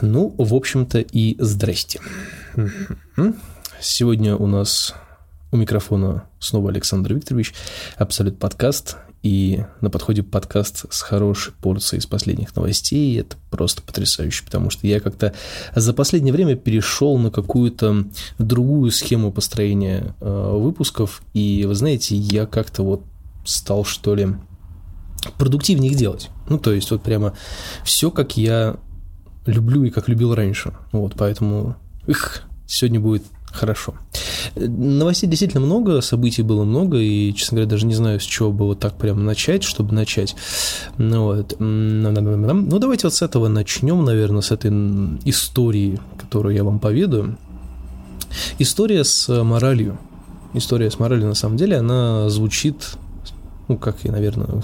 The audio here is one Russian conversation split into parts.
Ну, в общем-то, и здрасте. Сегодня у нас у микрофона снова Александр Викторович, Абсолют подкаст, и на подходе подкаст с хорошей порцией из последних новостей. Это просто потрясающе, потому что я как-то за последнее время перешел на какую-то другую схему построения э, выпусков, и вы знаете, я как-то вот стал, что ли, продуктивнее их делать. Ну, то есть вот прямо все, как я люблю и как любил раньше. Вот, поэтому их сегодня будет хорошо. Новостей действительно много, событий было много, и, честно говоря, даже не знаю, с чего было так прямо начать, чтобы начать. Ну, вот. ну давайте вот с этого начнем, наверное, с этой истории, которую я вам поведаю. История с моралью. История с моралью, на самом деле, она звучит, ну, как и, наверное,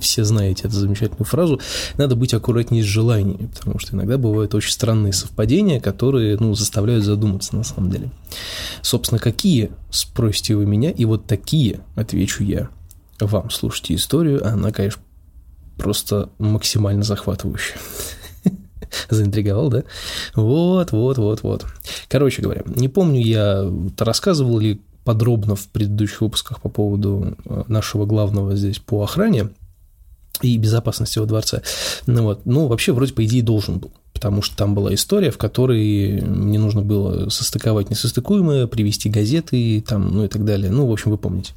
все знаете эту замечательную фразу, надо быть аккуратнее с желаниями, потому что иногда бывают очень странные совпадения, которые, ну, заставляют задуматься на самом деле. Собственно, какие, спросите вы меня, и вот такие, отвечу я вам. Слушайте историю, она, конечно, просто максимально захватывающая. Заинтриговал, да? Вот, вот, вот, вот. Короче говоря, не помню, я рассказывал ли подробно в предыдущих выпусках по поводу э, нашего главного здесь по охране и безопасности во дворце. Ну, вот. ну, вообще, вроде, по идее, должен был потому что там была история, в которой мне нужно было состыковать несостыкуемое, привести газеты, там, ну и так далее. Ну, в общем, вы помните.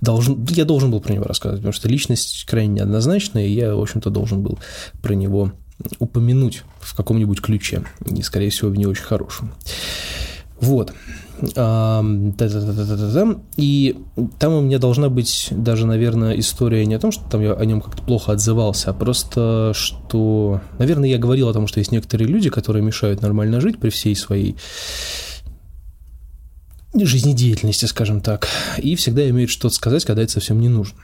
Должен, я должен был про него рассказывать, потому что личность крайне неоднозначная, и я, в общем-то, должен был про него упомянуть в каком-нибудь ключе, и, скорее всего, в не очень хорошем. Вот. И там у меня должна быть даже, наверное, история не о том, что там я о нем как-то плохо отзывался, а просто, что, наверное, я говорил о том, что есть некоторые люди, которые мешают нормально жить при всей своей жизнедеятельности, скажем так, и всегда имеют что-то сказать, когда это совсем не нужно.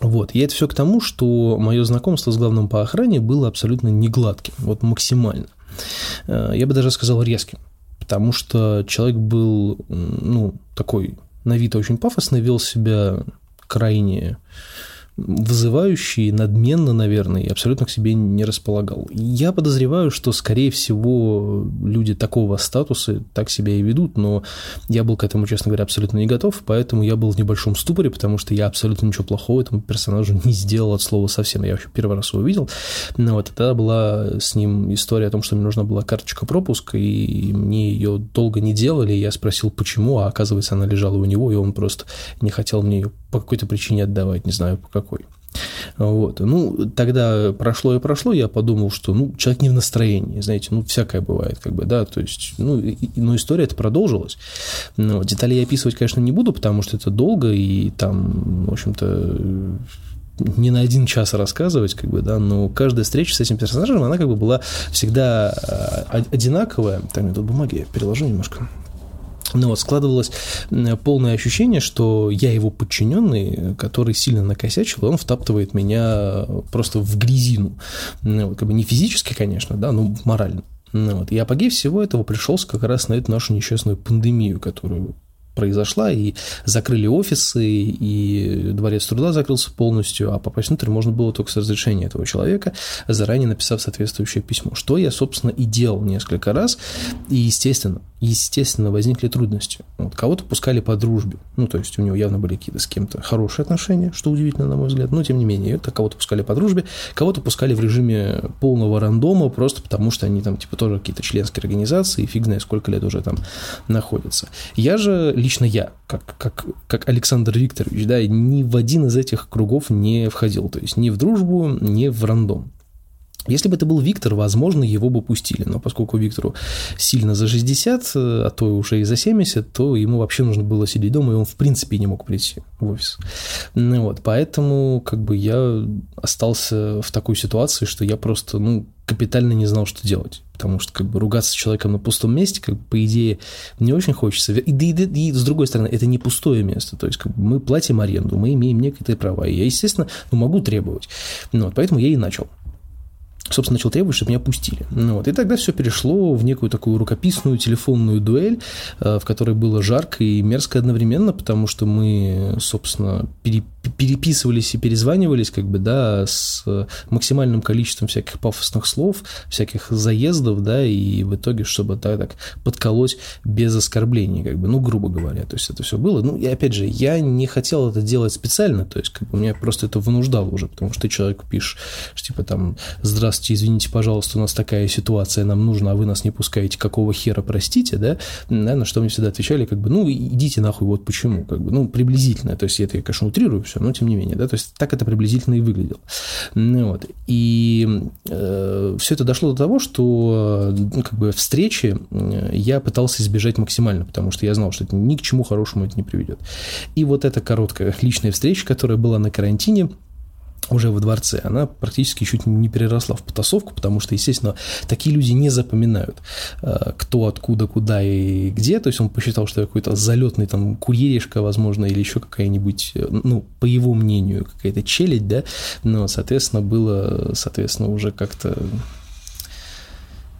Вот, и это все к тому, что мое знакомство с главным по охране было абсолютно негладким, вот максимально. Э, я бы даже сказал резким потому что человек был, ну, такой на вид очень пафосный, вел себя крайне вызывающий, надменно, наверное, и абсолютно к себе не располагал. Я подозреваю, что, скорее всего, люди такого статуса так себя и ведут, но я был к этому, честно говоря, абсолютно не готов, поэтому я был в небольшом ступоре, потому что я абсолютно ничего плохого этому персонажу не сделал от слова совсем. Я вообще первый раз его увидел. Но вот тогда была с ним история о том, что мне нужна была карточка пропуска, и мне ее долго не делали. Я спросил, почему, а оказывается, она лежала у него, и он просто не хотел мне ее по какой-то причине отдавать, не знаю по какой. Вот. Ну, тогда прошло и прошло, я подумал, что, ну, человек не в настроении, знаете, ну, всякое бывает, как бы, да, то есть, ну, и, но история это продолжилась. Но детали я описывать, конечно, не буду, потому что это долго, и там, в общем-то, не на один час рассказывать, как бы, да, но каждая встреча с этим персонажем, она как бы была всегда а, одинаковая. Так, тут бумаги я переложу немножко. Ну вот, складывалось полное ощущение, что я его подчиненный, который сильно накосячил, он втаптывает меня просто в грязину. Ну, как бы не физически, конечно, да, но морально. Ну, вот. И апогей всего этого пришелся как раз на эту нашу несчастную пандемию, которую произошла, и закрыли офисы, и дворец труда закрылся полностью, а попасть внутрь можно было только с разрешения этого человека, заранее написав соответствующее письмо, что я, собственно, и делал несколько раз, и, естественно, естественно, возникли трудности. Вот, кого-то пускали по дружбе, ну, то есть у него явно были какие-то с кем-то хорошие отношения, что удивительно, на мой взгляд, но, тем не менее, это кого-то пускали по дружбе, кого-то пускали в режиме полного рандома, просто потому что они там, типа, тоже какие-то членские организации, и фиг знает, сколько лет уже там находятся. Я же, лично я, как, как, как Александр Викторович, да, ни в один из этих кругов не входил, то есть ни в дружбу, ни в рандом. Если бы это был Виктор, возможно, его бы пустили, но поскольку Виктору сильно за 60, а то уже и за 70, то ему вообще нужно было сидеть дома, и он в принципе не мог прийти в офис. Ну, вот, поэтому как бы я остался в такой ситуации, что я просто, ну, капитально не знал, что делать. Потому что как бы ругаться с человеком на пустом месте, как бы, по идее, не очень хочется. И, и, и, и с другой стороны, это не пустое место. То есть как бы, мы платим аренду, мы имеем некоторые права. И я, естественно, ну, могу требовать. Ну, вот, поэтому я и начал собственно, начал требовать, чтобы меня пустили. Ну, вот. И тогда все перешло в некую такую рукописную телефонную дуэль, э, в которой было жарко и мерзко одновременно, потому что мы, собственно, пере переписывались и перезванивались, как бы, да, с максимальным количеством всяких пафосных слов, всяких заездов, да, и в итоге, чтобы так, так подколоть без оскорблений, как бы, ну, грубо говоря, то есть это все было. Ну, и опять же, я не хотел это делать специально, то есть, как бы, меня просто это вынуждало уже, потому что ты человеку пишешь, что, типа, там, здравствуйте, извините, пожалуйста, у нас такая ситуация, нам нужно, а вы нас не пускаете, какого хера, простите, да, да на что мне всегда отвечали, как бы, ну, идите нахуй, вот почему, как бы, ну, приблизительно, то есть, это я, конечно, утрирую все, но тем не менее, да, то есть, так это приблизительно и выглядело. Ну, вот, и э, все это дошло до того, что, ну, как бы, встречи э, я пытался избежать максимально, потому что я знал, что это ни к чему хорошему это не приведет. И вот эта короткая личная встреча, которая была на карантине, уже во дворце, она практически чуть не переросла в потасовку, потому что, естественно, такие люди не запоминают, э, кто, откуда, куда и где. То есть он посчитал, что какой-то залетный там курьеришка, возможно, или еще какая-нибудь, э, ну, по его мнению, какая-то челядь, да. Но, соответственно, было, соответственно, уже как-то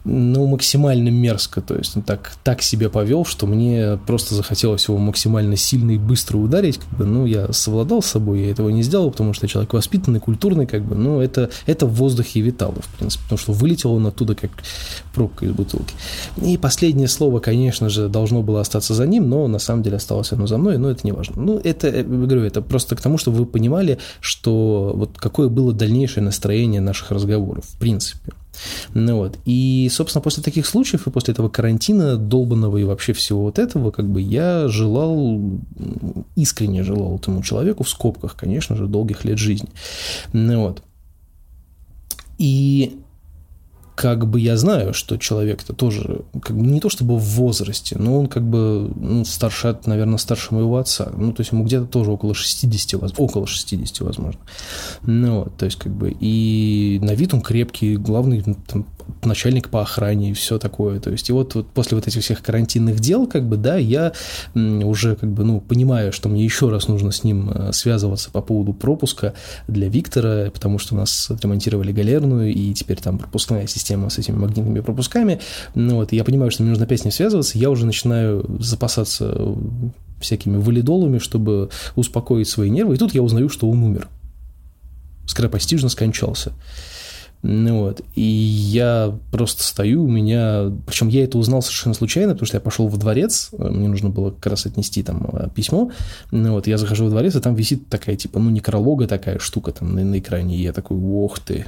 ну, максимально мерзко, то есть он так, так себя повел, что мне просто захотелось его максимально сильно и быстро ударить, как бы, ну, я совладал с собой, я этого не сделал, потому что я человек воспитанный, культурный, как бы, ну, это, это в воздухе витало, в принципе, потому что вылетел он оттуда как пробка из бутылки. И последнее слово, конечно же, должно было остаться за ним, но на самом деле осталось оно за мной, но это не важно. Ну, это, я говорю, это просто к тому, чтобы вы понимали, что вот какое было дальнейшее настроение наших разговоров, в принципе. Ну вот. И, собственно, после таких случаев и после этого карантина долбанного и вообще всего вот этого, как бы я желал, искренне желал этому человеку, в скобках, конечно же, долгих лет жизни. Ну вот. И как бы я знаю, что человек-то тоже, как бы не то чтобы в возрасте, но он как бы ну, старше, наверное, старше моего отца. Ну, то есть ему где-то тоже около 60, около 60, возможно. Ну, вот, то есть как бы и на вид он крепкий, главный там, начальник по охране и все такое. То есть и вот, вот после вот этих всех карантинных дел, как бы, да, я уже как бы, ну, понимаю, что мне еще раз нужно с ним э, связываться по поводу пропуска для Виктора, потому что у нас отремонтировали галерную, и теперь там пропускная система с этими магнитными пропусками. Ну вот, я понимаю, что мне нужно опять с ним связываться, я уже начинаю запасаться всякими валидолами, чтобы успокоить свои нервы, и тут я узнаю, что он умер. Скоропостижно скончался. Ну вот. И я просто стою, у меня... Причем я это узнал совершенно случайно, потому что я пошел в дворец, мне нужно было как раз отнести там э, письмо. Ну вот, я захожу в дворец, и там висит такая, типа, ну, некролога такая штука там на, на экране. И я такой, ох ты,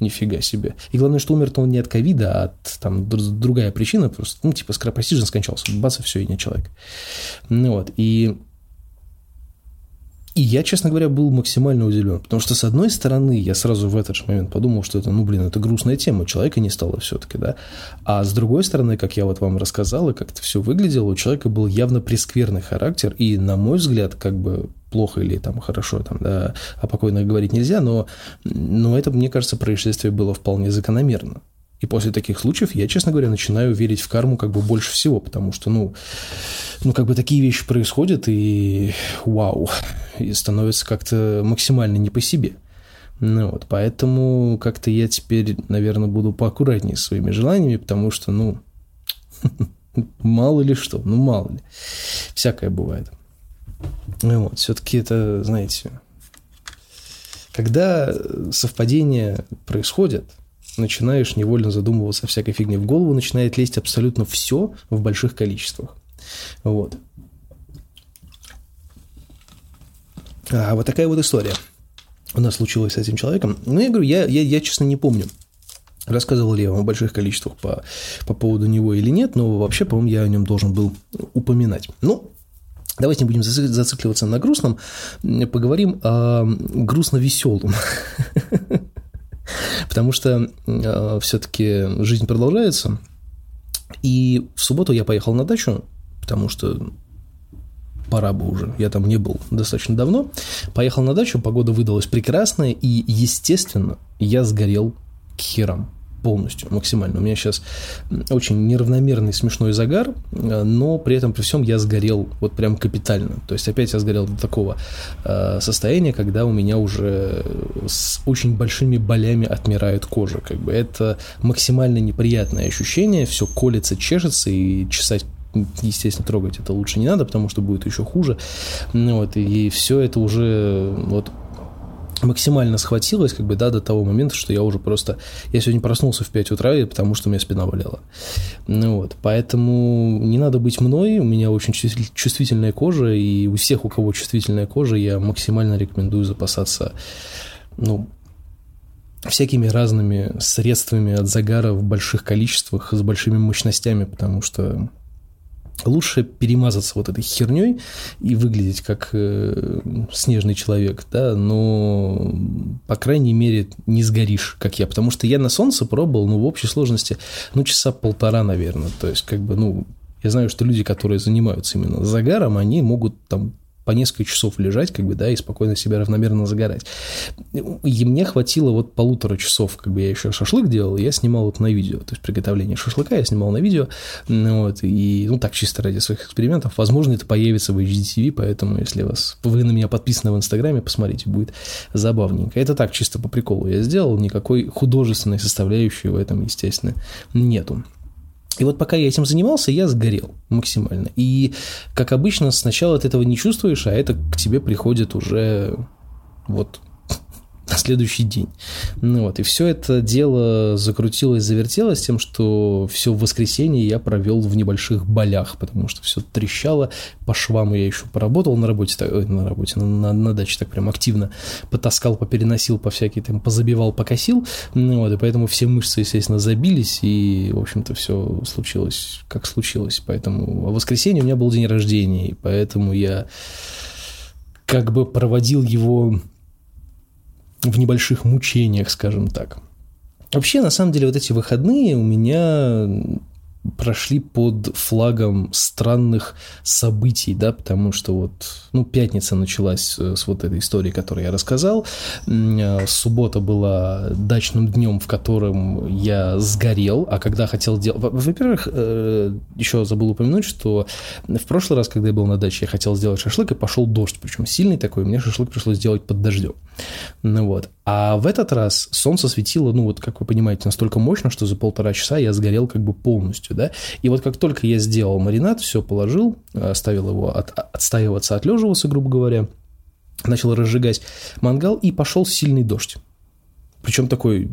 нифига себе. И главное, что умер-то он не от ковида, а от там другая причина, просто, ну, типа, скоропостижно скончался. Бац, и все, и не человек. Ну вот, и и я, честно говоря, был максимально удивлен, потому что, с одной стороны, я сразу в этот же момент подумал, что это, ну, блин, это грустная тема, человека не стало все-таки, да, а с другой стороны, как я вот вам рассказал, и как это все выглядело, у человека был явно прескверный характер, и, на мой взгляд, как бы плохо или там хорошо, там, да, о покойных говорить нельзя, но, но это, мне кажется, происшествие было вполне закономерно. И после таких случаев я, честно говоря, начинаю верить в карму как бы больше всего, потому что, ну, ну как бы такие вещи происходят, и вау, и становится как-то максимально не по себе. Ну вот, поэтому как-то я теперь, наверное, буду поаккуратнее с своими желаниями, потому что, ну, мало ли что, ну мало ли, всякое бывает. Ну вот, все-таки это, знаете, когда совпадения происходят – начинаешь невольно задумываться всякой фигне. В голову начинает лезть абсолютно все в больших количествах. Вот. А вот такая вот история у нас случилась с этим человеком. Ну, я говорю, я, я, я честно не помню, рассказывал ли я вам о больших количествах по, по поводу него или нет, но вообще, по-моему, я о нем должен был упоминать. Ну, Давайте не будем зацикливаться на грустном, поговорим о грустно-веселом. Потому что э, все-таки жизнь продолжается. И в субботу я поехал на дачу, потому что пора бы уже, я там не был достаточно давно. Поехал на дачу, погода выдалась прекрасная, и, естественно, я сгорел к херам полностью, максимально. У меня сейчас очень неравномерный смешной загар, э, но при этом при всем я сгорел вот прям капитально. То есть опять я сгорел до такого э, состояния, когда у меня уже с очень большими болями отмирает кожа. Как бы это максимально неприятное ощущение, все колется, чешется и чесать естественно, трогать это лучше не надо, потому что будет еще хуже. Ну, вот, и все это уже вот максимально схватилось, как бы, да, до того момента, что я уже просто... Я сегодня проснулся в 5 утра, потому что у меня спина болела. Ну вот, поэтому не надо быть мной, у меня очень чувствительная кожа, и у всех, у кого чувствительная кожа, я максимально рекомендую запасаться, ну, всякими разными средствами от загара в больших количествах, с большими мощностями, потому что лучше перемазаться вот этой херней и выглядеть как э, снежный человек, да, но, по крайней мере, не сгоришь, как я, потому что я на солнце пробовал, ну, в общей сложности, ну, часа полтора, наверное, то есть, как бы, ну, я знаю, что люди, которые занимаются именно загаром, они могут там по несколько часов лежать, как бы, да, и спокойно себя равномерно загорать. И мне хватило вот полутора часов, как бы я еще шашлык делал, и я снимал вот на видео, то есть приготовление шашлыка я снимал на видео, вот, и, ну, так чисто ради своих экспериментов, возможно, это появится в HDTV, поэтому, если вас, вы на меня подписаны в Инстаграме, посмотрите, будет забавненько. Это так, чисто по приколу я сделал, никакой художественной составляющей в этом, естественно, нету. И вот пока я этим занимался, я сгорел максимально. И, как обычно, сначала ты этого не чувствуешь, а это к тебе приходит уже вот на следующий день. Ну вот, и все это дело закрутилось, завертелось тем, что все в воскресенье я провел в небольших болях, потому что все трещало, по швам я еще поработал на работе, ой, на работе, на, на, на даче так прям активно потаскал, попереносил, по всякие там, позабивал, покосил, ну вот, и поэтому все мышцы, естественно, забились, и, в общем-то, все случилось, как случилось, поэтому в воскресенье у меня был день рождения, и поэтому я как бы проводил его в небольших мучениях, скажем так. Вообще, на самом деле, вот эти выходные у меня прошли под флагом странных событий, да, потому что вот, ну, пятница началась с вот этой истории, которую я рассказал, а, суббота была дачным днем, в котором я сгорел, а когда хотел делать... Во-первых, э, еще забыл упомянуть, что в прошлый раз, когда я был на даче, я хотел сделать шашлык, и пошел дождь, причем сильный такой, мне шашлык пришлось сделать под дождем. Ну вот. А в этот раз солнце светило, ну вот, как вы понимаете, настолько мощно, что за полтора часа я сгорел как бы полностью, да. И вот как только я сделал маринад, все положил, оставил его от, отстаиваться, отлеживаться, грубо говоря, начал разжигать мангал, и пошел сильный дождь. Причем такой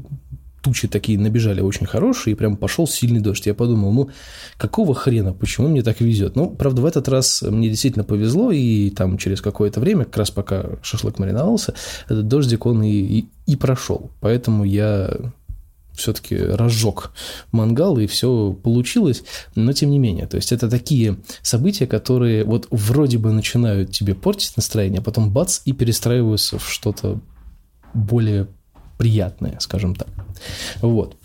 тучи такие набежали очень хорошие, и прям пошел сильный дождь. Я подумал, ну, какого хрена, почему мне так везет? Ну, правда, в этот раз мне действительно повезло, и там через какое-то время, как раз пока шашлык мариновался, этот дождик, он и, и, и прошел. Поэтому я все-таки разжег мангал, и все получилось, но тем не менее. То есть это такие события, которые вот вроде бы начинают тебе портить настроение, а потом бац, и перестраиваются в что-то более приятное, скажем так. Вот.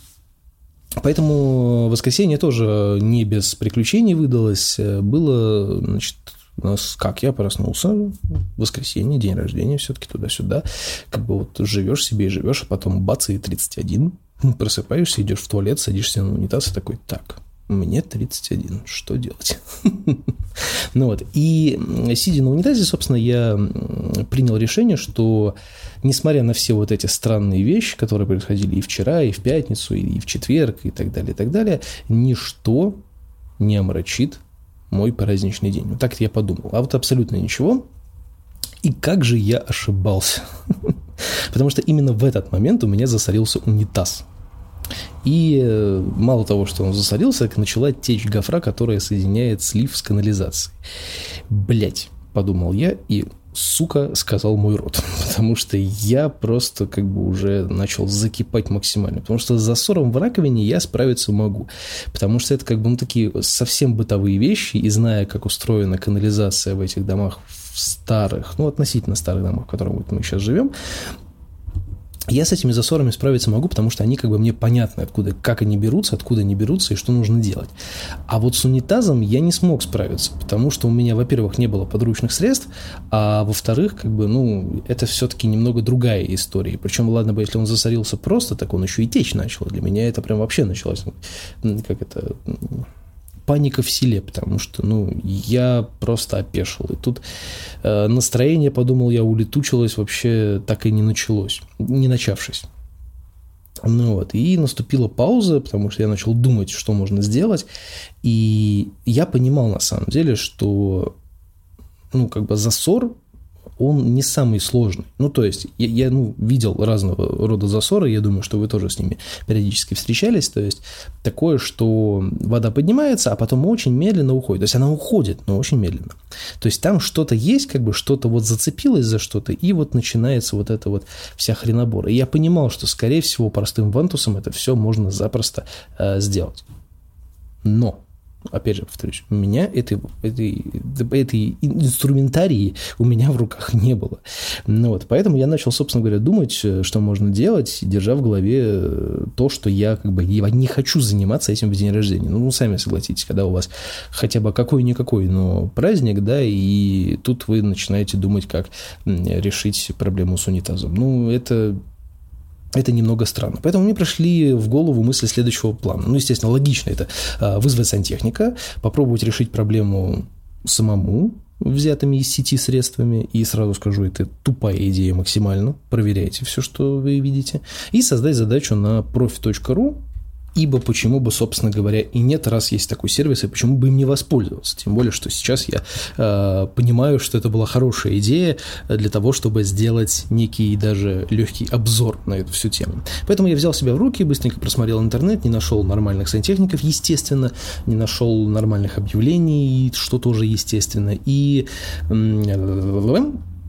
Поэтому воскресенье тоже не без приключений выдалось. Было, значит, у нас как я проснулся, воскресенье, день рождения, все-таки туда-сюда, как бы вот живешь себе и живешь, а потом бац, и 31, просыпаешься, идешь в туалет, садишься на унитаз и такой, так, мне 31, что делать? ну вот, и сидя на унитазе, собственно, я принял решение, что несмотря на все вот эти странные вещи, которые происходили и вчера, и в пятницу, и в четверг, и так далее, и так далее, ничто не омрачит мой праздничный день. Вот так я подумал. А вот абсолютно ничего. И как же я ошибался. Потому что именно в этот момент у меня засорился унитаз. И э, мало того, что он засорился, так начала течь гофра, которая соединяет слив с канализацией. Блять, подумал я, и сука, сказал мой рот. Потому что я просто как бы уже начал закипать максимально. Потому что с засором в раковине я справиться могу. Потому что это как бы ну, такие совсем бытовые вещи. И зная, как устроена канализация в этих домах в старых, ну, относительно старых домах, в которых мы сейчас живем, я с этими засорами справиться могу, потому что они как бы мне понятны, откуда, как они берутся, откуда они берутся и что нужно делать. А вот с унитазом я не смог справиться, потому что у меня, во-первых, не было подручных средств, а во-вторых, как бы, ну, это все-таки немного другая история. Причем, ладно бы, если он засорился просто, так он еще и течь начал. Для меня это прям вообще началось, как это, паника в селе, потому что, ну, я просто опешил. И тут э, настроение, подумал я, улетучилось вообще так и не началось, не начавшись. Ну вот, и наступила пауза, потому что я начал думать, что можно сделать, и я понимал на самом деле, что ну, как бы засор он не самый сложный. Ну, то есть, я, я ну, видел разного рода засоры, я думаю, что вы тоже с ними периодически встречались, то есть, такое, что вода поднимается, а потом очень медленно уходит. То есть, она уходит, но очень медленно. То есть, там что-то есть, как бы что-то вот зацепилось за что-то, и вот начинается вот эта вот вся хренобора. И я понимал, что, скорее всего, простым вантусом это все можно запросто э, сделать. Но опять же, повторюсь, у меня этой, этой, этой инструментарии у меня в руках не было. Ну вот, поэтому я начал, собственно говоря, думать, э, что можно делать, держа в голове э, то, что я как бы я не хочу заниматься этим в день рождения. Ну, сами согласитесь, когда у вас хотя бы какой-никакой, но праздник, да, и тут вы начинаете думать, как решить проблему с унитазом. Ну, это это немного странно. Поэтому мне пришли в голову мысли следующего плана. Ну, естественно, логично это а, вызвать сантехника, попробовать решить проблему самому, взятыми из сети средствами, и сразу скажу, это тупая идея максимально, проверяйте все, что вы видите, и создать задачу на profi.ru, Ибо почему бы, собственно говоря, и нет, раз есть такой сервис, и почему бы им не воспользоваться. Тем более, что сейчас я э, понимаю, что это была хорошая идея для того, чтобы сделать некий даже легкий обзор на эту всю тему. Поэтому я взял себя в руки, быстренько просмотрел интернет, не нашел нормальных сантехников, естественно, не нашел нормальных объявлений, что тоже естественно, и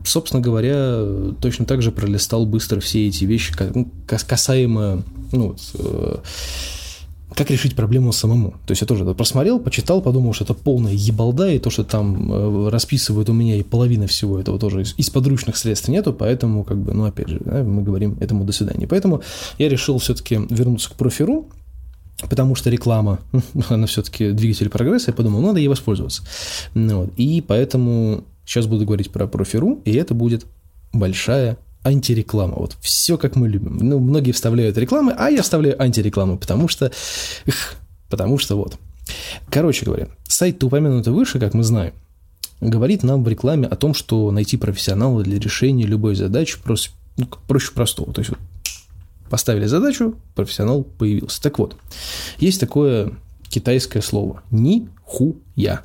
собственно говоря, точно так же пролистал быстро все эти вещи, касаемо ну, э, как решить проблему самому. То есть я тоже это просмотрел, почитал, подумал, что это полная ебалда, и то, что там э, расписывают у меня и половина всего этого тоже из, из подручных средств нету, поэтому, как бы, ну, опять же, да, мы говорим этому до свидания. Поэтому я решил все-таки вернуться к профиру, потому что реклама, она все-таки двигатель прогресса, я подумал, ну, надо ей воспользоваться. Ну, вот. И поэтому сейчас буду говорить про профиру, и это будет большая антиреклама. Вот все как мы любим. Ну, многие вставляют рекламы, а я вставляю антирекламы, потому что... Эх, потому что вот. Короче говоря, сайт, упомянутый выше, как мы знаем, говорит нам в рекламе о том, что найти профессионала для решения любой задачи проще, ну, проще простого. То есть вот, поставили задачу, профессионал появился. Так вот, есть такое китайское слово «ни-ху-я».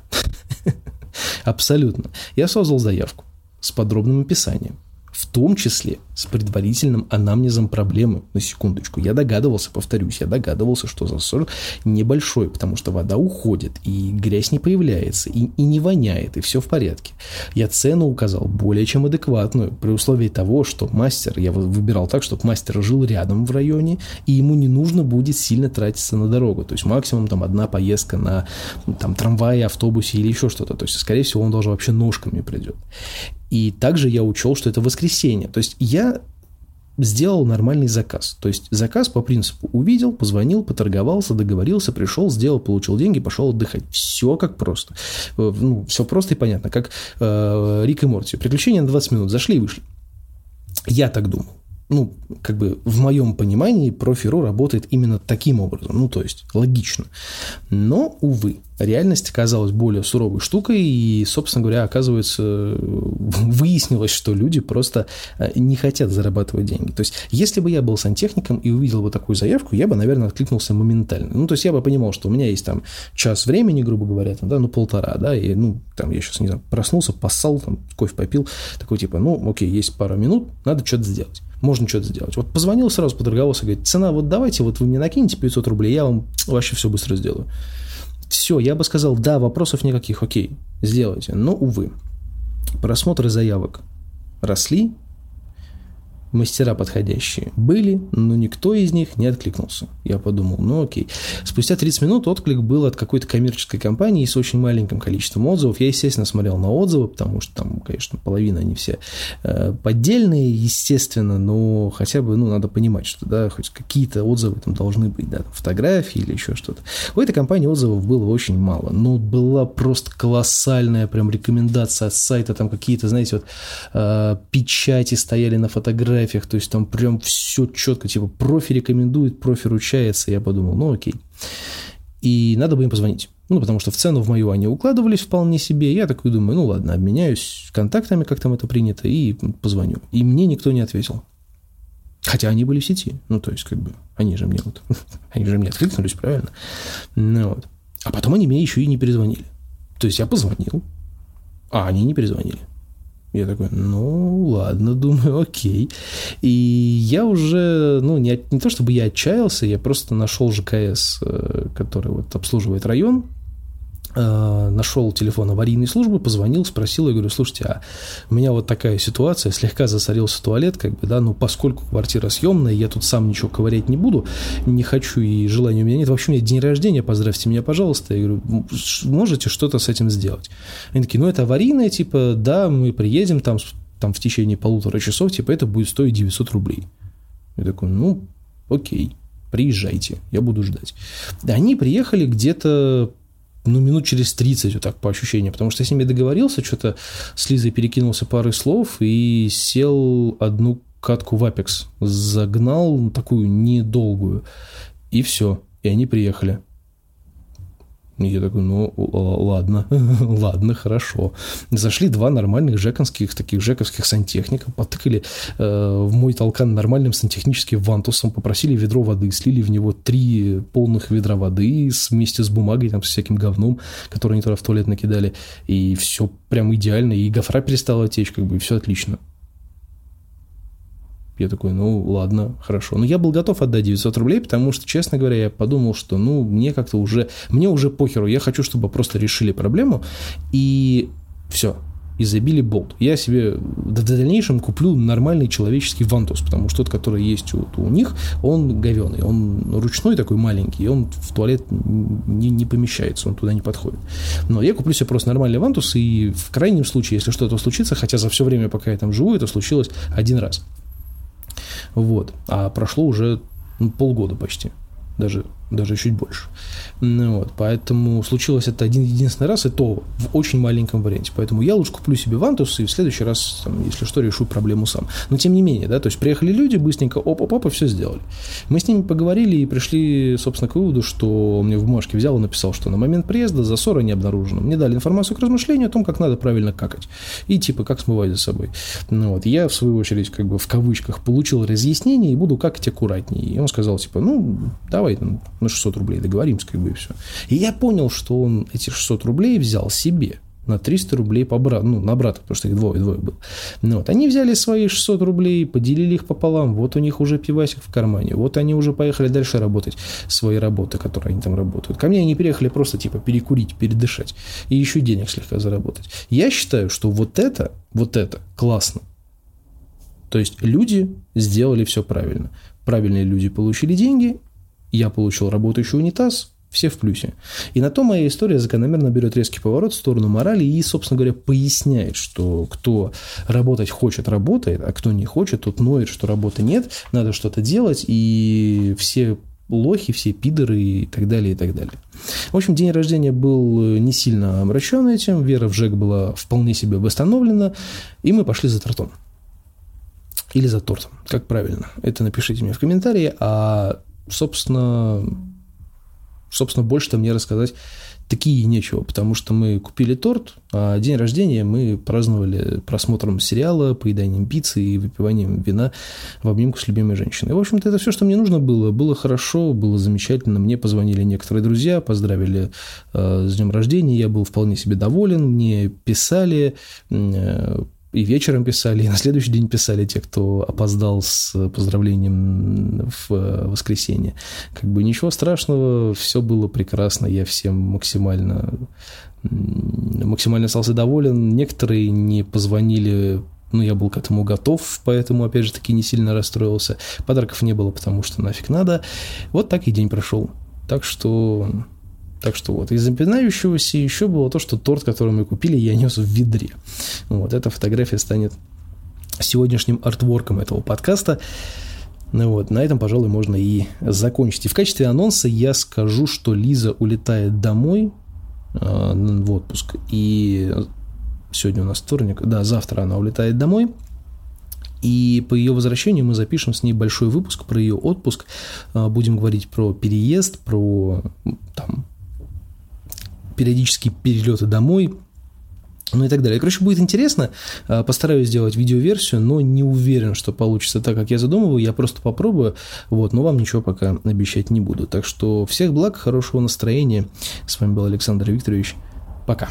Абсолютно. Я создал заявку с подробным описанием в том числе с предварительным анамнезом проблемы. На секундочку. Я догадывался, повторюсь, я догадывался, что засор небольшой, потому что вода уходит, и грязь не появляется, и, и не воняет, и все в порядке. Я цену указал более чем адекватную, при условии того, что мастер, я выбирал так, чтобы мастер жил рядом в районе, и ему не нужно будет сильно тратиться на дорогу. То есть максимум там одна поездка на там, трамвае, автобусе или еще что-то. То есть, скорее всего, он даже вообще ножками придет. И также я учел, что это воскресенье. То есть я сделал нормальный заказ. То есть заказ по принципу увидел, позвонил, поторговался, договорился, пришел, сделал, получил деньги, пошел отдыхать. Все как просто. Э, ну, все просто и понятно, как э, Рик и Морти. Приключения на 20 минут зашли и вышли. Я так думал ну, как бы в моем понимании профи.ру работает именно таким образом, ну, то есть логично. Но, увы, реальность оказалась более суровой штукой, и, собственно говоря, оказывается, выяснилось, что люди просто э, не хотят зарабатывать деньги. То есть, если бы я был сантехником и увидел бы такую заявку, я бы, наверное, откликнулся моментально. Ну, то есть, я бы понимал, что у меня есть там час времени, грубо говоря, там, да, ну, полтора, да, и, ну, там, я сейчас, не знаю, проснулся, поссал, там, кофе попил, такой, типа, ну, окей, есть пара минут, надо что-то сделать можно что-то сделать. Вот позвонил сразу, поторговался, говорит, цена, вот давайте, вот вы мне накинете 500 рублей, я вам вообще все быстро сделаю. Все, я бы сказал, да, вопросов никаких, окей, сделайте. Но, увы, просмотры заявок росли, мастера подходящие были, но никто из них не откликнулся. Я подумал, ну окей. Спустя 30 минут отклик был от какой-то коммерческой компании с очень маленьким количеством отзывов. Я, естественно, смотрел на отзывы, потому что там, конечно, половина они все э, поддельные, естественно, но хотя бы, ну, надо понимать, что, да, хоть какие-то отзывы там должны быть, да, фотографии или еще что-то. У этой компании отзывов было очень мало, но была просто колоссальная прям рекомендация от сайта, там какие-то, знаете, вот э, печати стояли на фотографии, фотографиях, то есть там прям все четко, типа профи рекомендует, профи ручается, я подумал, ну окей. И надо бы им позвонить. Ну, потому что в цену в мою они укладывались вполне себе. Я такой думаю, ну ладно, обменяюсь контактами, как там это принято, и позвоню. И мне никто не ответил. Хотя они были в сети. Ну, то есть, как бы, они же мне вот, они же мне откликнулись, правильно? Ну, вот. А потом они мне еще и не перезвонили. То есть, я позвонил, а они не перезвонили. Я такой, ну, ладно, думаю, окей. И я уже, ну, не, не то чтобы я отчаялся, я просто нашел ЖКС, э, который вот обслуживает район, нашел телефон аварийной службы, позвонил, спросил, я говорю, слушайте, а у меня вот такая ситуация, слегка засорился туалет, как бы, да, ну, поскольку квартира съемная, я тут сам ничего ковырять не буду, не хочу и желания у меня нет, вообще у меня день рождения, поздравьте меня, пожалуйста, я говорю, можете что-то с этим сделать? Они такие, ну, это аварийное, типа, да, мы приедем там, там в течение полутора часов, типа, это будет стоить 900 рублей. Я такой, ну, окей, приезжайте, я буду ждать. Они приехали где-то ну, минут через 30, вот так по ощущениям, потому что я с ними договорился, что-то с Лизой перекинулся парой слов и сел одну катку в Apex, загнал такую недолгую, и все, и они приехали. Я такой, ну, ладно, ладно, хорошо. Зашли два нормальных жековских, таких жековских сантехника, потыкали э, в мой толкан нормальным сантехническим вантусом, попросили ведро воды, слили в него три полных ведра воды вместе с бумагой, там, с всяким говном, который они туда в туалет накидали, и все прям идеально, и гофра перестала течь, как бы, и все отлично. Я такой, ну ладно, хорошо. Но я был готов отдать 900 рублей, потому что, честно говоря, я подумал, что ну мне как-то уже, мне уже похеру, я хочу, чтобы просто решили проблему, и все, и забили болт. Я себе в дальнейшем куплю нормальный человеческий вантус, потому что тот, который есть у, у них, он говеный, он ручной такой маленький, он в туалет не, не помещается, он туда не подходит. Но я куплю себе просто нормальный вантус, и в крайнем случае, если что-то случится, хотя за все время, пока я там живу, это случилось один раз – вот. А прошло уже ну, полгода почти, даже, даже чуть больше. Ну, вот, поэтому случилось это один единственный раз, и то в очень маленьком варианте. Поэтому я лучше куплю себе вантус и в следующий раз, там, если что, решу проблему сам. Но тем не менее, да, то есть приехали люди, быстренько оп-оп-оп, и все сделали. Мы с ними поговорили и пришли, собственно, к выводу, что мне в бумажке взял и написал, что на момент приезда засора не обнаружено. Мне дали информацию к размышлению о том, как надо правильно какать. И типа, как смывать за собой. Ну, вот. Я, в свою очередь, как бы в кавычках, получил разъяснение и буду какать аккуратнее. И он сказал, типа, ну, давай там, на 600 рублей договоримся, как бы, и все. И я понял, что он эти 600 рублей взял себе на 300 рублей по брату, ну, на брата, потому что их двое-двое было. Ну, вот. Они взяли свои 600 рублей, поделили их пополам, вот у них уже пивасик в кармане, вот они уже поехали дальше работать свои работы, которые они там работают. Ко мне они переехали просто, типа, перекурить, передышать, и еще денег слегка заработать. Я считаю, что вот это, вот это классно. То есть люди сделали все правильно. Правильные люди получили деньги, я получил работающий унитаз, все в плюсе. И на то моя история закономерно берет резкий поворот в сторону морали и, собственно говоря, поясняет, что кто работать хочет, работает, а кто не хочет, тот ноет, что работы нет, надо что-то делать, и все лохи, все пидоры и так далее, и так далее. В общем, день рождения был не сильно омрачен этим, вера в ЖЭК была вполне себе восстановлена, и мы пошли за тортом. Или за тортом, как правильно. Это напишите мне в комментарии, а, собственно, собственно, больше-то мне рассказать такие нечего, потому что мы купили торт, а день рождения мы праздновали просмотром сериала, поеданием пиццы и выпиванием вина в обнимку с любимой женщиной. В общем-то, это все, что мне нужно было. Было хорошо, было замечательно. Мне позвонили некоторые друзья, поздравили э, с днем рождения. Я был вполне себе доволен. Мне писали, э, и вечером писали, и на следующий день писали те, кто опоздал с поздравлением в э, воскресенье. Как бы ничего страшного, все было прекрасно, я всем максимально, максимально остался доволен. Некоторые не позвонили ну, я был к этому готов, поэтому, опять же таки, не сильно расстроился. Подарков не было, потому что нафиг надо. Вот так и день прошел. Так что так что вот, из запинающегося еще было то, что торт, который мы купили, я нес в ведре. Вот, эта фотография станет сегодняшним артворком этого подкаста. Ну вот, на этом, пожалуй, можно и закончить. И в качестве анонса я скажу, что Лиза улетает домой э, в отпуск. И сегодня у нас вторник, да, завтра она улетает домой. И по ее возвращению мы запишем с ней большой выпуск про ее отпуск. Э, будем говорить про переезд, про там, периодические перелеты домой, ну и так далее. Короче, будет интересно. А, постараюсь сделать видеоверсию, но не уверен, что получится так, как я задумываю. Я просто попробую, вот, но вам ничего пока обещать не буду. Так что всех благ, хорошего настроения. С вами был Александр Викторович. Пока.